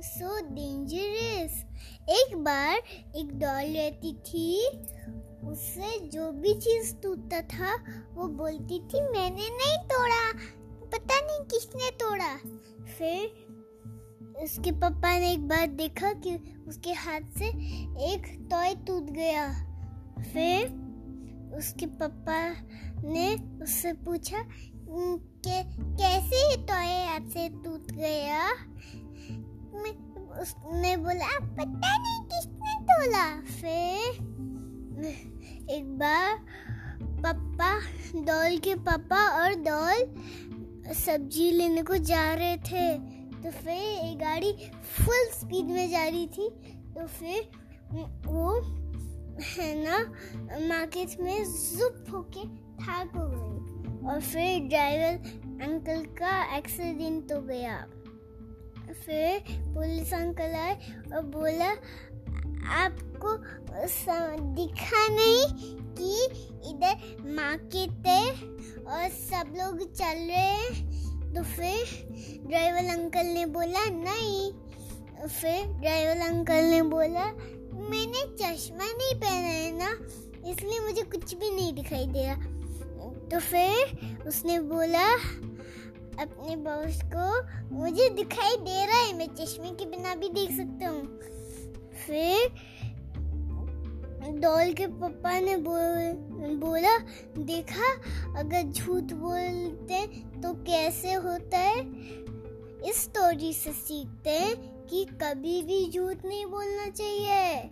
सो dangerous एक बार एक डॉल रहती थी, उससे जो भी चीज़ टूटता था, वो बोलती थी, मैंने नहीं तोड़ा, पता नहीं किसने तोड़ा। फिर उसके पापा ने एक बार देखा कि उसके हाथ से एक टॉय टूट गया। फिर उसके पापा ने उससे पूछा कैसे टॉय हाथ से टूट गया उसने बोला पता नहीं किसने तोला? फिर एक बार पापा डॉल के पापा और डॉल सब्ज़ी लेने को जा रहे थे। तो फिर एक गाड़ी फुल स्पीड में जा रही थी। तो फिर वो है ना? मार्केट में जुप होके थाक हो गई। और फिर ड्राइवर अंकल का एक्सीडेंट हो गया। फिर पुलिस अंकल आए और बोला, आपको दिखा नहीं कि इधर मार्केट है और सब लोग चल रहे हैं। तो फिर ड्राइवर अंकल ने बोला, नहीं। फिर ड्राइवर अंकल ने बोला, मैंने चश्मा इसलिए मुझे कुछ भी नहीं दिखाई दे रहा तो फिर उसने बोला अपने बॉस को मुझे दिखाई दे रहा है मैं चश्मे के बिना भी देख सकता हूँ। फिर डॉल के पापा ने बोल, बोला देखा अगर झूठ बोलते तो कैसे होता है? इस स्टोरी से सीखते हैं कि कभी भी झूठ नहीं बोलना चाहिए।